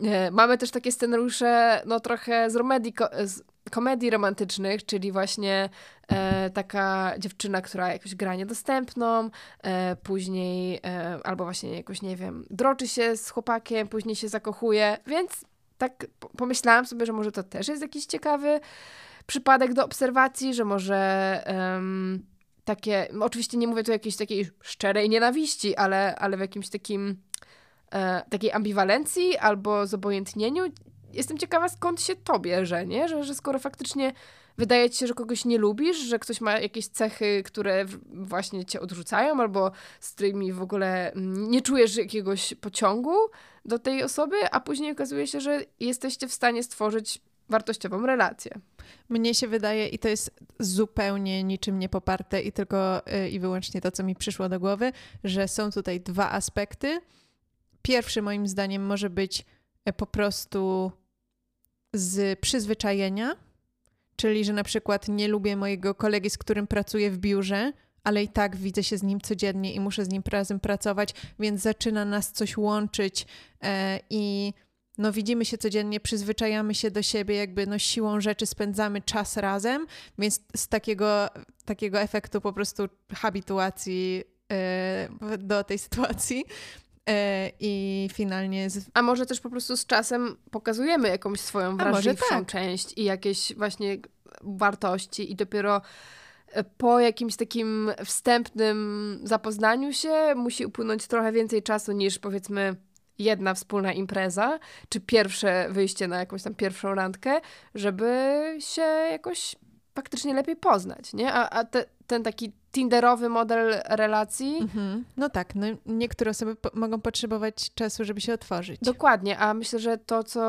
E, mamy też takie scenariusze, no trochę z, romedii, z komedii romantycznych, czyli właśnie e, taka dziewczyna, która jakoś gra niedostępną, e, później e, albo właśnie jakoś, nie wiem, droczy się z chłopakiem, później się zakochuje, więc tak pomyślałam sobie, że może to też jest jakiś ciekawy przypadek do obserwacji, że może um, takie, oczywiście nie mówię tu jakiejś takiej szczerej nienawiści, ale, ale w jakimś takim e, takiej ambiwalencji albo zobojętnieniu. Jestem ciekawa, skąd się to bierze, nie? Że, że skoro faktycznie wydaje ci się, że kogoś nie lubisz, że ktoś ma jakieś cechy, które właśnie cię odrzucają, albo z którymi w ogóle mm, nie czujesz jakiegoś pociągu do tej osoby, a później okazuje się, że jesteście w stanie stworzyć wartościową relację. Mnie się wydaje, i to jest zupełnie niczym nie poparte, i tylko y, i wyłącznie to, co mi przyszło do głowy, że są tutaj dwa aspekty. Pierwszy, moim zdaniem, może być e, po prostu z przyzwyczajenia, czyli że na przykład nie lubię mojego kolegi, z którym pracuję w biurze, ale i tak widzę się z nim codziennie i muszę z nim razem pracować, więc zaczyna nas coś łączyć e, i no widzimy się codziennie, przyzwyczajamy się do siebie, jakby no siłą rzeczy spędzamy czas razem, więc z takiego, takiego efektu po prostu habituacji yy, do tej sytuacji e, i finalnie. Z... A może też po prostu z czasem pokazujemy jakąś swoją wrażliwszą tak. część i jakieś właśnie wartości, i dopiero po jakimś takim wstępnym zapoznaniu się musi upłynąć trochę więcej czasu niż powiedzmy jedna wspólna impreza, czy pierwsze wyjście na jakąś tam pierwszą randkę, żeby się jakoś faktycznie lepiej poznać, nie? A, a te, ten taki tinderowy model relacji. Mhm. No tak, no niektóre osoby po mogą potrzebować czasu, żeby się otworzyć. Dokładnie, a myślę, że to, co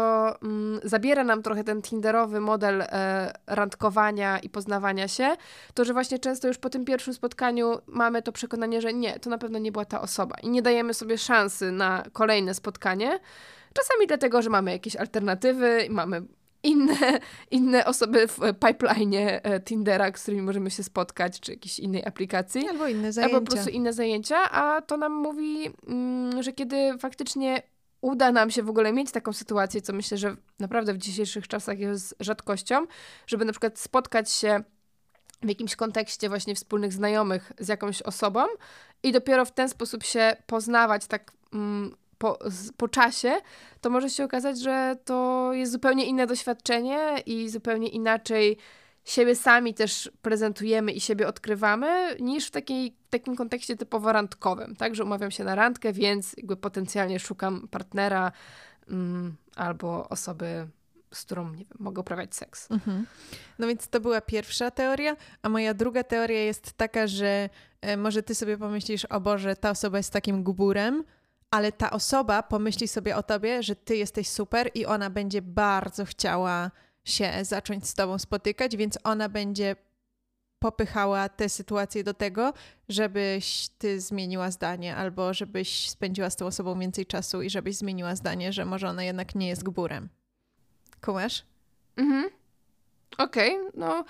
mm, zabiera nam trochę ten tinderowy model e, randkowania i poznawania się, to, że właśnie często już po tym pierwszym spotkaniu mamy to przekonanie, że nie, to na pewno nie była ta osoba i nie dajemy sobie szansy na kolejne spotkanie. Czasami dlatego, że mamy jakieś alternatywy, mamy inne, inne osoby w pipeline e, Tindera, z którymi możemy się spotkać, czy jakiejś innej aplikacji. Albo inne zajęcia. Albo po prostu inne zajęcia, a to nam mówi, mm, że kiedy faktycznie uda nam się w ogóle mieć taką sytuację, co myślę, że naprawdę w dzisiejszych czasach jest rzadkością, żeby na przykład spotkać się w jakimś kontekście właśnie wspólnych znajomych z jakąś osobą i dopiero w ten sposób się poznawać tak mm, po, po czasie, to może się okazać, że to jest zupełnie inne doświadczenie i zupełnie inaczej siebie sami też prezentujemy i siebie odkrywamy, niż w, takiej, takim kontekście typowo randkowym, tak? Że umawiam się na randkę, więc jakby potencjalnie szukam partnera mm, albo osoby, z którą nie wiem, mogę uprawiać seks. Mhm. No więc to była pierwsza teoria, a moja druga teoria jest taka, że e, może ty sobie pomyślisz, o Boże, ta osoba jest takim guburem, ale ta osoba pomyśli sobie o tobie, że ty jesteś super i ona będzie bardzo chciała się zacząć z tobą spotykać, więc ona będzie popychała tę sytuację do tego, żebyś ty zmieniła zdanie, albo żebyś spędziła z tą osobą więcej czasu i żebyś zmieniła zdanie, że może ona jednak nie jest gburem. Kumasz? Mhm. Okej, okay, no.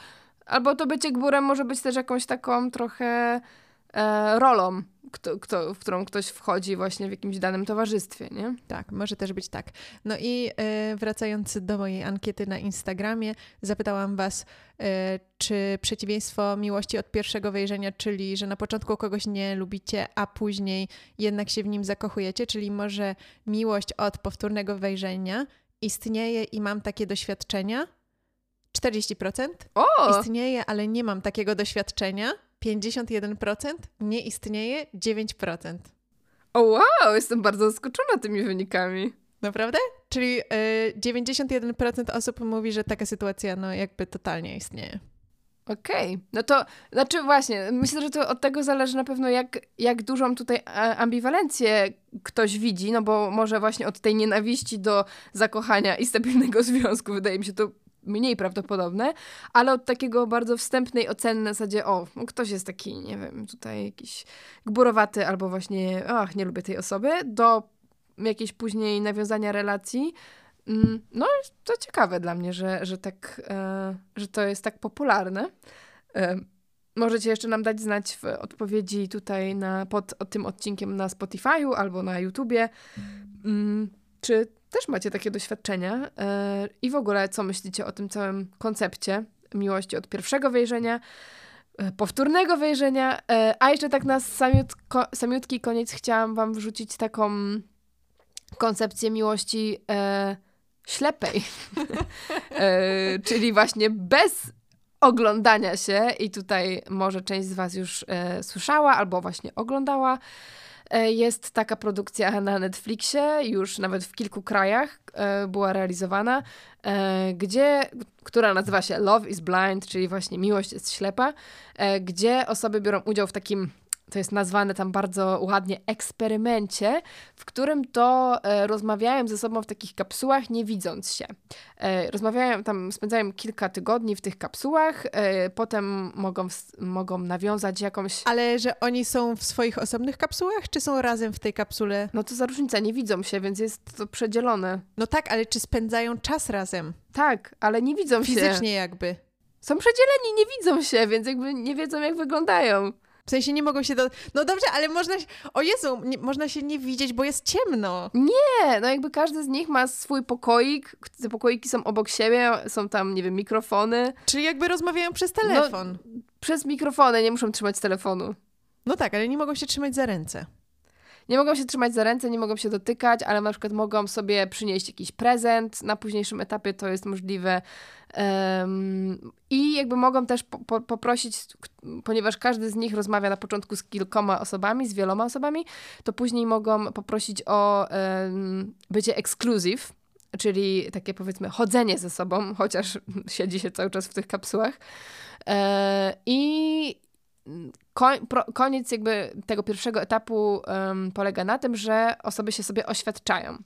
Albo to bycie gburem może być też jakąś taką trochę e, rolą kto, kto, w którą ktoś wchodzi właśnie w jakimś danym towarzystwie, nie? Tak, może też być tak. No i e, wracając do mojej ankiety na Instagramie, zapytałam Was, e, czy przeciwieństwo miłości od pierwszego wejrzenia, czyli że na początku kogoś nie lubicie, a później jednak się w nim zakochujecie, czyli może miłość od powtórnego wejrzenia istnieje i mam takie doświadczenia? 40%. O! Istnieje, ale nie mam takiego doświadczenia. 51%, nie istnieje 9%. O wow, jestem bardzo zaskoczona tymi wynikami. Naprawdę? Czyli y, 91% osób mówi, że taka sytuacja no jakby totalnie istnieje. Okej, okay. no to znaczy właśnie, myślę, że to od tego zależy na pewno, jak, jak dużą tutaj e, ambiwalencję ktoś widzi, no bo może właśnie od tej nienawiści do zakochania i stabilnego związku, wydaje mi się to mniej prawdopodobne, ale od takiego bardzo wstępnej oceny na zasadzie, o, ktoś jest taki, nie wiem, tutaj jakiś gburowaty albo właśnie, ach, nie lubię tej osoby, do jakiejś później nawiązania relacji. Mm, no, to ciekawe dla mnie, że, że, tak, e, że to jest tak popularne. E, możecie jeszcze nam dać znać w odpowiedzi tutaj na, pod tym odcinkiem na Spotify'u albo na YouTubie, mm, czy też macie takie doświadczenia yy, i w ogóle co myślicie o tym całym koncepcie miłości od pierwszego wejrzenia, yy, powtórnego wejrzenia, yy, a jeszcze tak na samiutko, samiutki koniec chciałam wam wrzucić taką koncepcję miłości ślepej, czyli właśnie bez oglądania się. I tutaj może część z was już słyszała albo właśnie oglądała. E, jest taka produkcja na Netflixie, już nawet w kilku krajach e, była realizowana, e, gdzie, która nazywa się Love is Blind, czyli właśnie miłość jest ślepa, gdzie osoby biorą udział w takim to jest nazwane tam bardzo ładnie eksperymencie, w którym to e, rozmawiają ze sobą w takich kapsułach, nie widząc się. E, rozmawiają tam, spędzają kilka tygodni w tych kapsułach, e, potem mogą, mogą nawiązać jakąś... Ale że oni są w swoich osobnych kapsułach, czy są razem w tej kapsule? No to za różnica, nie widzą się, więc jest to przedzielone. No tak, ale czy spędzają czas razem? Tak, ale nie widzą Fizycznie się. Fizycznie jakby. Są przedzieleni, nie widzą się, więc jakby nie wiedzą, jak wyglądają. W sensie nie mogą się do... No dobrze, ale można... O Jezu, nie, można się nie widzieć, bo jest ciemno. Nie, no jakby każdy z nich ma swój pokoik. Te pokoiki są obok siebie, są tam, nie wiem, mikrofony. Czyli jakby rozmawiają przez telefon. No, przez mikrofony, nie muszą trzymać telefonu. No tak, ale nie mogą się trzymać za ręce. Nie mogą się trzymać za ręce, nie mogą się dotykać, ale na przykład mogą sobie przynieść jakiś prezent. Na późniejszym etapie to jest możliwe. Um, I jakby mogą też po, po, poprosić, ponieważ każdy z nich rozmawia na początku z kilkoma osobami, z wieloma osobami, to później mogą poprosić o um, bycie exclusive, czyli takie powiedzmy chodzenie ze sobą, chociaż siedzi się cały czas w tych kapsułach. E, I koniec jakby tego pierwszego etapu um, polega na tym, że osoby się sobie oświadczają.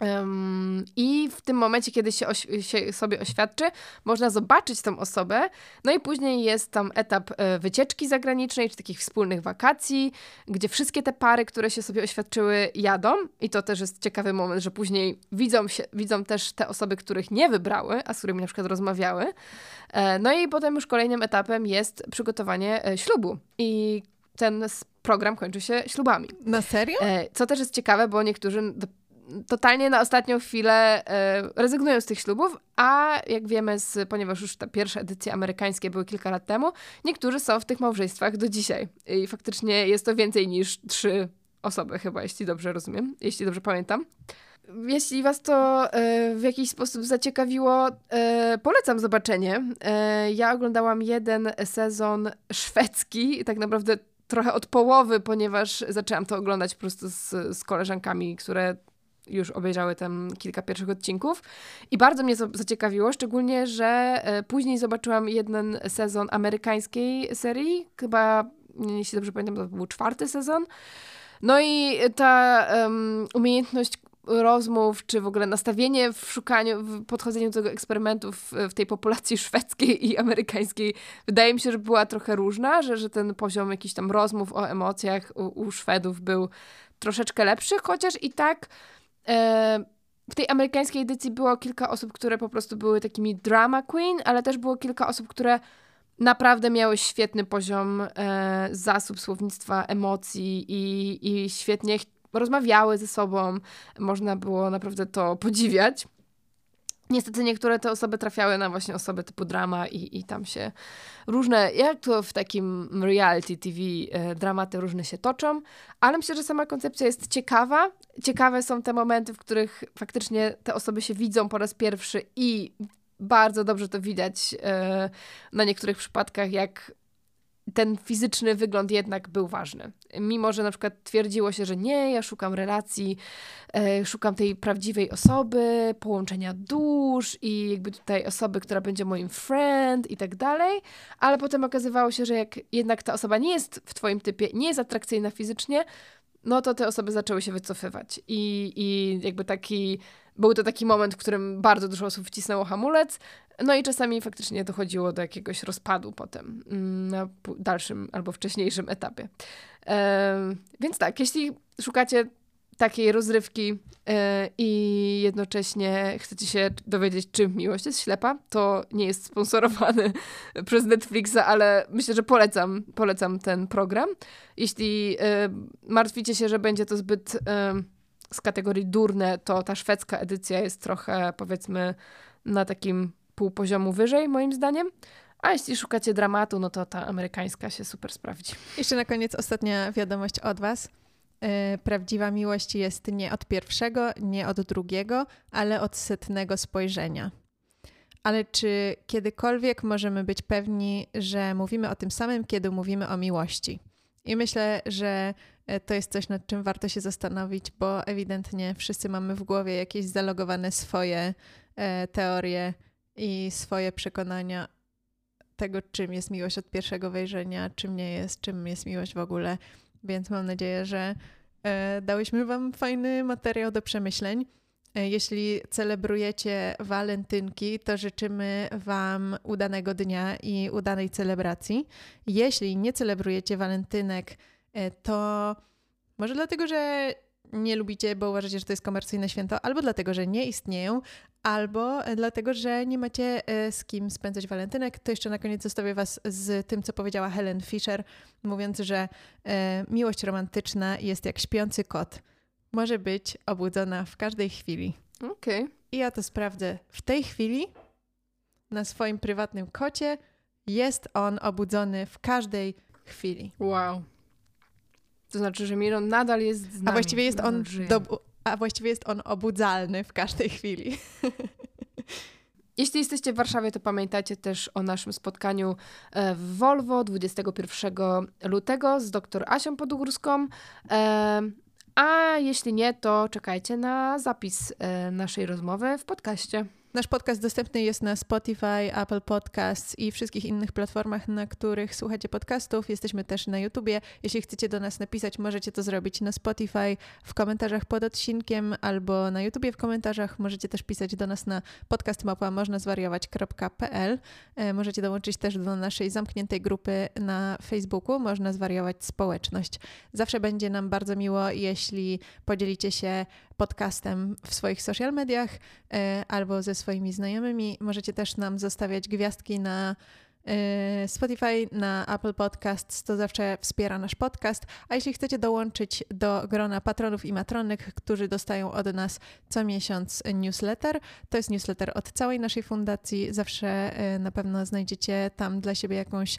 Um, I w tym momencie, kiedy się, się, sobie oświadczy, można zobaczyć tą osobę. No i później jest tam etap e, wycieczki zagranicznej, czy takich wspólnych wakacji, gdzie wszystkie te pary, które się sobie oświadczyły, jadą. I to też jest ciekawy moment, że później widzą, się, widzą też te osoby, których nie wybrały, a z którymi na przykład rozmawiały. E, no i potem już kolejnym etapem jest przygotowanie e, ślubu. I ten program kończy się ślubami. Na serio? E, co też jest ciekawe, bo niektórzy totalnie na ostatnią chwilę e, rezygnują z tych ślubów, a jak wiemy, z, ponieważ już te pierwsze edycje amerykańskie były kilka lat temu, niektórzy są w tych małżeństwach do dzisiaj. I faktycznie jest to więcej niż trzy osoby chyba, jeśli dobrze rozumiem, jeśli dobrze pamiętam. Jeśli Was to e, w jakiś sposób zaciekawiło, e, polecam zobaczenie. Ja oglądałam jeden sezon szwedzki, tak naprawdę trochę od połowy, ponieważ zaczęłam to oglądać po prostu z, z koleżankami, które już obejrzały tam kilka pierwszych odcinków i bardzo mnie zaciekawiło, szczególnie, że e, później zobaczyłam jeden sezon amerykańskiej serii, chyba, jeśli dobrze pamiętam, to był czwarty sezon. No i ta um, umiejętność rozmów, czy w ogóle nastawienie w szukaniu, w podchodzeniu do tego eksperymentu w, w, tej populacji szwedzkiej i amerykańskiej, wydaje mi się, że była trochę różna, że, że ten poziom jakichś tam rozmów o emocjach u, u Szwedów był troszeczkę lepszy, chociaż i tak w tej amerykańskiej edycji było kilka osób, które po prostu były takimi drama queen, ale też było kilka osób, które naprawdę miały świetny poziom e, zasób słownictwa, emocji i, i świetnie rozmawiały ze sobą. Można było naprawdę to podziwiać. Niestety niektóre te osoby trafiały na właśnie osoby typu drama i, i tam się różne, jak to w takim reality TV, e, dramaty różne się toczą, ale myślę, że sama koncepcja jest ciekawa. Ciekawe są te momenty, w których faktycznie te osoby się widzą po raz pierwszy i bardzo dobrze to widać e, na niektórych przypadkach, jak ten fizyczny wygląd jednak był ważny. Mimo, że na przykład twierdziło się, że nie, ja szukam relacji, e, szukam tej prawdziwej osoby, połączenia dusz i jakby tutaj osoby, która będzie moim friend i tak dalej, ale potem okazywało się, że jak jednak ta osoba nie jest w twoim typie, nie jest atrakcyjna fizycznie, no to te osoby zaczęły się wycofywać. I, i jakby taki, był to taki moment, w którym bardzo dużo osób wcisnęło hamulec, no i czasami faktycznie dochodziło do jakiegoś rozpadu potem mm, na dalszym albo wcześniejszym etapie. Więc tak, jeśli szukacie takiej rozrywki e, i jednocześnie chcecie się dowiedzieć, czym miłość jest ślepa, to nie jest sponsorowany przez Netflixa, ale myślę, że polecam, polecam ten program. Jeśli e, martwicie się, że będzie to zbyt z kategorii durne, to ta szwedzka edycja jest trochę, powiedzmy, na takim pół poziomu wyżej, moim zdaniem. A jeśli szukacie dramatu, no to ta amerykańska się super sprawdzi. Jeszcze na koniec ostatnia wiadomość od Was. E, prawdziwa miłość jest nie od pierwszego, nie od drugiego, ale od setnego spojrzenia. Ale czy kiedykolwiek możemy być pewni, że mówimy o tym samym, kiedy mówimy o miłości? I myślę, że e, to jest coś, nad czym warto się zastanowić, bo ewidentnie wszyscy mamy w głowie jakieś zalogowane swoje e, teorie i swoje przekonania tego, czym jest miłość od pierwszego wejrzenia, czym nie jest, czym jest miłość w ogóle. Więc mam nadzieję, że e, dałyśmy Wam fajny materiał do przemyśleń. E, jeśli celebrujecie walentynki, to życzymy Wam udanego dnia i udanej celebracji. Jeśli nie celebrujecie walentynek, e, to może dlatego, że nie lubicie, bo uważacie, że to jest komercyjne święto, albo dlatego, że nie istnieją, albo dlatego, że nie macie e, z kim spędzać walentynek. To jeszcze na koniec zostawię Was z tym, co powiedziała Helen Fisher, mówiąc, że miłość romantyczna jest jak śpiący kot. Może być obudzona w każdej chwili. Okej. Okay. I ja to sprawdzę w tej chwili na swoim prywatnym kocie. Jest on obudzony w każdej chwili. Wow. To znaczy, że Miron nadal jest z nami. A właściwie jest on do, a właściwie jest on obudzalny w każdej chwili. Jeśli jesteście w Warszawie, to pamiętajcie też o naszym spotkaniu e, w Volvo 21 lutego z dr Asią Podgórską. A jeśli nie, to czekajcie na zapis e, naszej rozmowy w podcaście. Nasz podcast dostępny jest na Spotify, Apple Podcasts i wszystkich innych platformach, na których słuchacie podcastów. Jesteśmy też na YouTubie. Jeśli chcecie do nas napisać, możecie to zrobić na Spotify w komentarzach pod odcinkiem albo na YouTubie w komentarzach. Możecie też pisać do nas na podcastmapa.możnazwariować.pl. E, możecie dołączyć też do naszej zamkniętej grupy na Facebooku. Można zwariować społeczność. Zawsze będzie nam bardzo miło, jeśli podzielicie się podcastem w swoich social mediach e, albo ze swoimi znajomymi. Możecie też nam zostawiać gwiazdki na e, Spotify, na Apple Podcasts, to zawsze wspiera nasz podcast. A jeśli chcecie dołączyć do grona patronów i matronek, którzy dostają od nas co miesiąc newsletter, to jest newsletter od całej naszej fundacji. Zawsze e, na pewno znajdziecie tam dla siebie jakąś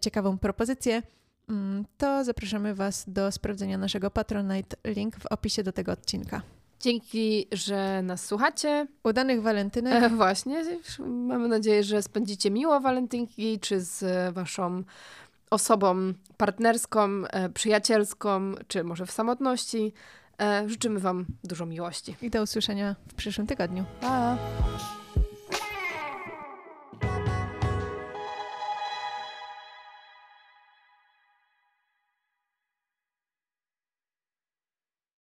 ciekawą propozycję. Mm, to zapraszamy Was do sprawdzenia naszego Patronite. Link w opisie do tego odcinka. Dzięki, że nas słuchacie. Udanych walentynek. E, właśnie. Mamy nadzieję, że spędzicie miło walentynki, czy z Waszą osobą partnerską, e, przyjacielską, czy może w samotności. E, życzymy Wam dużo miłości. I do usłyszenia w przyszłym tygodniu. Pa!